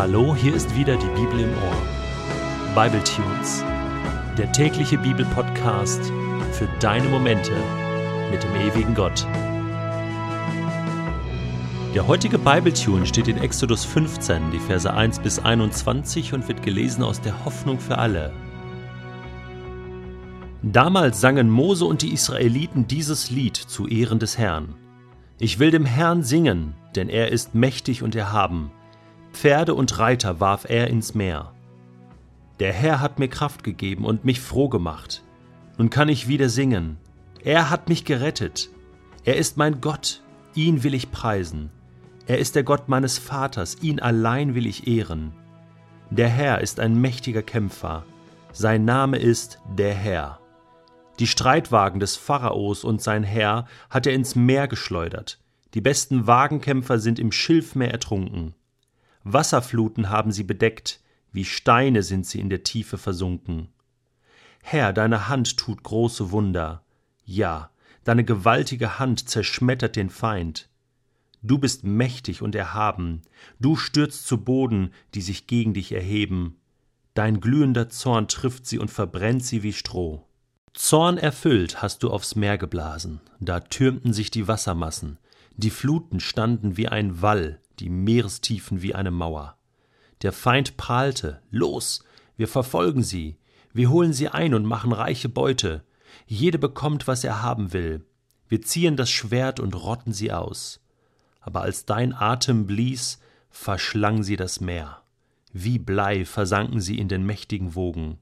Hallo, hier ist wieder die Bibel im Ohr. Bible Tunes, der tägliche Bibelpodcast für deine Momente mit dem ewigen Gott. Der heutige Bible Tune steht in Exodus 15, die Verse 1 bis 21 und wird gelesen aus der Hoffnung für alle. Damals sangen Mose und die Israeliten dieses Lied zu Ehren des Herrn. Ich will dem Herrn singen, denn er ist mächtig und erhaben. Pferde und Reiter warf er ins Meer. Der Herr hat mir Kraft gegeben und mich froh gemacht. Nun kann ich wieder singen. Er hat mich gerettet. Er ist mein Gott, ihn will ich preisen. Er ist der Gott meines Vaters, ihn allein will ich ehren. Der Herr ist ein mächtiger Kämpfer. Sein Name ist der Herr. Die Streitwagen des Pharaos und sein Herr hat er ins Meer geschleudert. Die besten Wagenkämpfer sind im Schilfmeer ertrunken. Wasserfluten haben sie bedeckt, wie Steine sind sie in der Tiefe versunken. Herr, deine Hand tut große Wunder. Ja, deine gewaltige Hand zerschmettert den Feind. Du bist mächtig und erhaben, du stürzt zu Boden, die sich gegen dich erheben. Dein glühender Zorn trifft sie und verbrennt sie wie Stroh. Zorn erfüllt hast du aufs Meer geblasen, da türmten sich die Wassermassen, die Fluten standen wie ein Wall, die Meerestiefen wie eine Mauer. Der Feind prahlte, los, wir verfolgen sie, wir holen sie ein und machen reiche Beute, jede bekommt, was er haben will, wir ziehen das Schwert und rotten sie aus. Aber als dein Atem blies, verschlang sie das Meer, wie Blei versanken sie in den mächtigen Wogen.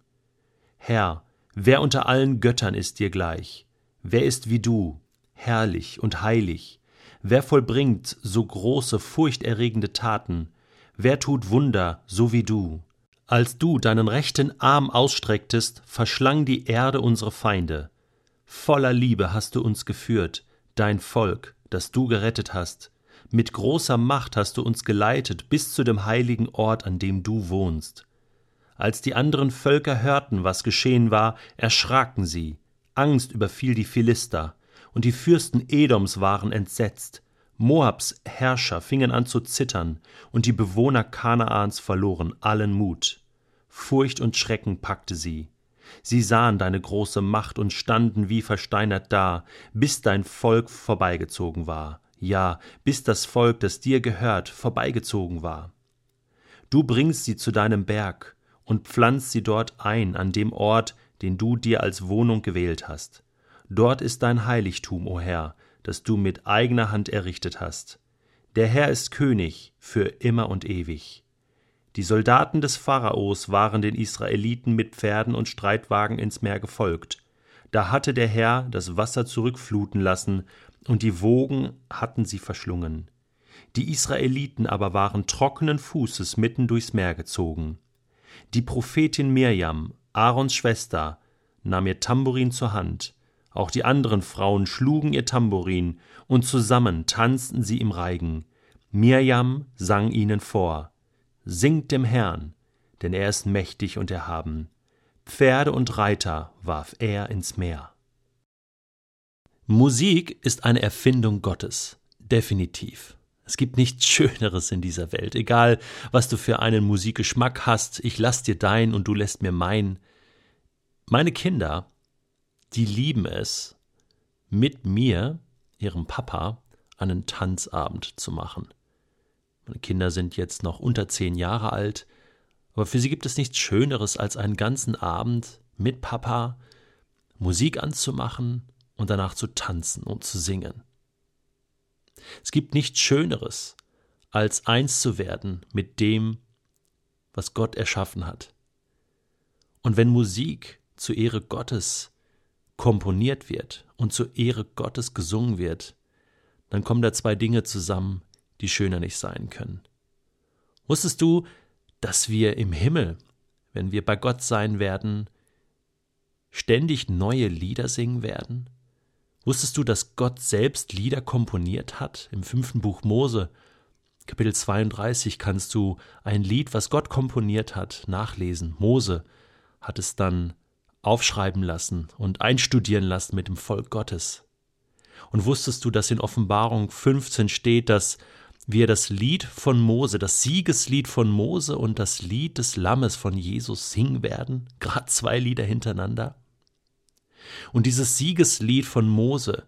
Herr, Wer unter allen Göttern ist dir gleich? Wer ist wie du, herrlich und heilig? Wer vollbringt so große, furchterregende Taten? Wer tut Wunder so wie du? Als du deinen rechten Arm ausstrecktest, verschlang die Erde unsere Feinde. Voller Liebe hast du uns geführt, dein Volk, das du gerettet hast. Mit großer Macht hast du uns geleitet bis zu dem heiligen Ort, an dem du wohnst. Als die anderen Völker hörten, was geschehen war, erschraken sie. Angst überfiel die Philister, und die Fürsten Edoms waren entsetzt. Moabs Herrscher fingen an zu zittern, und die Bewohner Kanaans verloren allen Mut. Furcht und Schrecken packte sie. Sie sahen deine große Macht und standen wie versteinert da, bis dein Volk vorbeigezogen war, ja, bis das Volk, das dir gehört, vorbeigezogen war. Du bringst sie zu deinem Berg, und pflanzt sie dort ein, an dem Ort, den du dir als Wohnung gewählt hast. Dort ist dein Heiligtum, o Herr, das du mit eigener Hand errichtet hast. Der Herr ist König für immer und ewig. Die Soldaten des Pharaos waren den Israeliten mit Pferden und Streitwagen ins Meer gefolgt. Da hatte der Herr das Wasser zurückfluten lassen, und die Wogen hatten sie verschlungen. Die Israeliten aber waren trockenen Fußes mitten durchs Meer gezogen. Die Prophetin Mirjam, Aarons Schwester, nahm ihr Tambourin zur Hand, auch die anderen Frauen schlugen ihr Tambourin, und zusammen tanzten sie im Reigen. Mirjam sang ihnen vor Singt dem Herrn, denn er ist mächtig und erhaben. Pferde und Reiter warf er ins Meer. Musik ist eine Erfindung Gottes, definitiv. Es gibt nichts Schöneres in dieser Welt. Egal, was du für einen Musikgeschmack hast, ich lass dir dein und du lässt mir mein. Meine Kinder, die lieben es, mit mir, ihrem Papa, einen Tanzabend zu machen. Meine Kinder sind jetzt noch unter zehn Jahre alt, aber für sie gibt es nichts Schöneres, als einen ganzen Abend mit Papa Musik anzumachen und danach zu tanzen und zu singen. Es gibt nichts Schöneres, als eins zu werden mit dem, was Gott erschaffen hat. Und wenn Musik zur Ehre Gottes komponiert wird und zur Ehre Gottes gesungen wird, dann kommen da zwei Dinge zusammen, die schöner nicht sein können. Wusstest du, dass wir im Himmel, wenn wir bei Gott sein werden, ständig neue Lieder singen werden? Wusstest du, dass Gott selbst Lieder komponiert hat? Im fünften Buch Mose, Kapitel 32, kannst du ein Lied, was Gott komponiert hat, nachlesen. Mose hat es dann aufschreiben lassen und einstudieren lassen mit dem Volk Gottes. Und wusstest du, dass in Offenbarung 15 steht, dass wir das Lied von Mose, das Siegeslied von Mose und das Lied des Lammes von Jesus singen werden, gerade zwei Lieder hintereinander. Und dieses Siegeslied von Mose,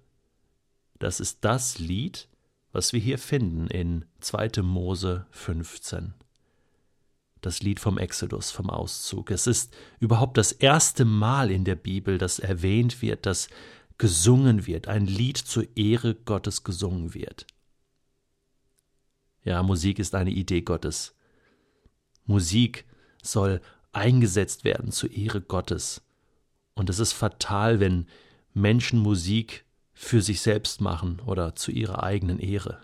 das ist das Lied, was wir hier finden in 2. Mose 15. Das Lied vom Exodus, vom Auszug. Es ist überhaupt das erste Mal in der Bibel, dass erwähnt wird, dass gesungen wird, ein Lied zur Ehre Gottes gesungen wird. Ja, Musik ist eine Idee Gottes. Musik soll eingesetzt werden zur Ehre Gottes. Und es ist fatal, wenn Menschen Musik für sich selbst machen oder zu ihrer eigenen Ehre.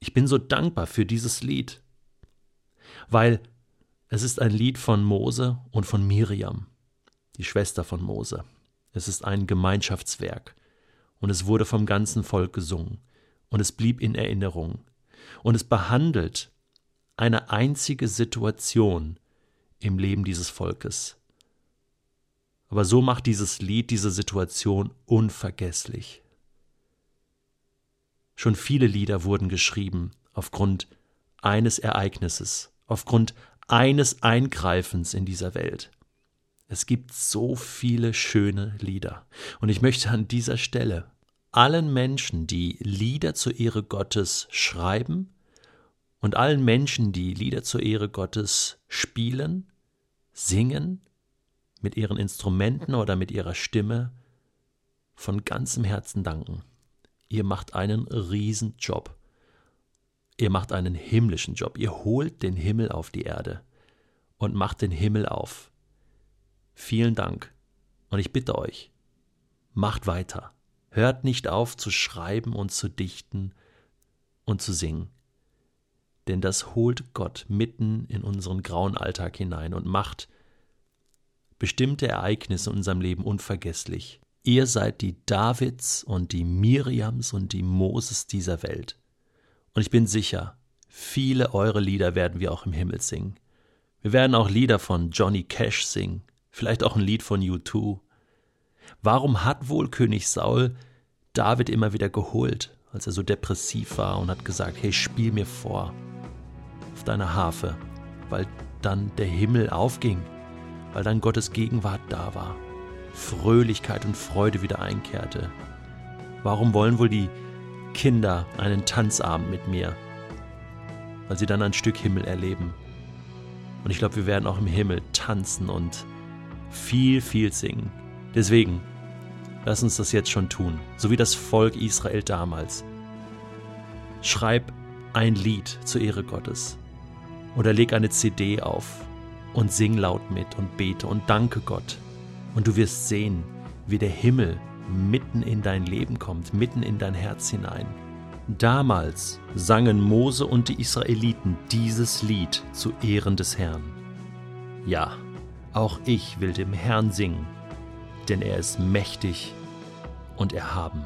Ich bin so dankbar für dieses Lied, weil es ist ein Lied von Mose und von Miriam, die Schwester von Mose. Es ist ein Gemeinschaftswerk und es wurde vom ganzen Volk gesungen und es blieb in Erinnerung. Und es behandelt eine einzige Situation im Leben dieses Volkes. Aber so macht dieses Lied diese Situation unvergesslich. Schon viele Lieder wurden geschrieben aufgrund eines Ereignisses, aufgrund eines Eingreifens in dieser Welt. Es gibt so viele schöne Lieder. Und ich möchte an dieser Stelle allen Menschen, die Lieder zur Ehre Gottes schreiben und allen Menschen, die Lieder zur Ehre Gottes spielen, singen, mit ihren Instrumenten oder mit ihrer Stimme, von ganzem Herzen danken. Ihr macht einen Riesenjob. Ihr macht einen himmlischen Job. Ihr holt den Himmel auf die Erde und macht den Himmel auf. Vielen Dank. Und ich bitte euch, macht weiter. Hört nicht auf zu schreiben und zu dichten und zu singen. Denn das holt Gott mitten in unseren grauen Alltag hinein und macht bestimmte Ereignisse in unserem Leben unvergesslich. Ihr seid die Davids und die Miriams und die Moses dieser Welt. Und ich bin sicher, viele eure Lieder werden wir auch im Himmel singen. Wir werden auch Lieder von Johnny Cash singen, vielleicht auch ein Lied von U2 Warum hat wohl König Saul David immer wieder geholt, als er so depressiv war und hat gesagt, hey, spiel mir vor auf deiner Harfe, weil dann der Himmel aufging, weil dann Gottes Gegenwart da war, Fröhlichkeit und Freude wieder einkehrte. Warum wollen wohl die Kinder einen Tanzabend mit mir? Weil sie dann ein Stück Himmel erleben. Und ich glaube, wir werden auch im Himmel tanzen und viel, viel singen. Deswegen, lass uns das jetzt schon tun, so wie das Volk Israel damals. Schreib ein Lied zur Ehre Gottes oder leg eine CD auf und sing laut mit und bete und danke Gott. Und du wirst sehen, wie der Himmel mitten in dein Leben kommt, mitten in dein Herz hinein. Damals sangen Mose und die Israeliten dieses Lied zu Ehren des Herrn. Ja, auch ich will dem Herrn singen denn er ist mächtig und erhaben.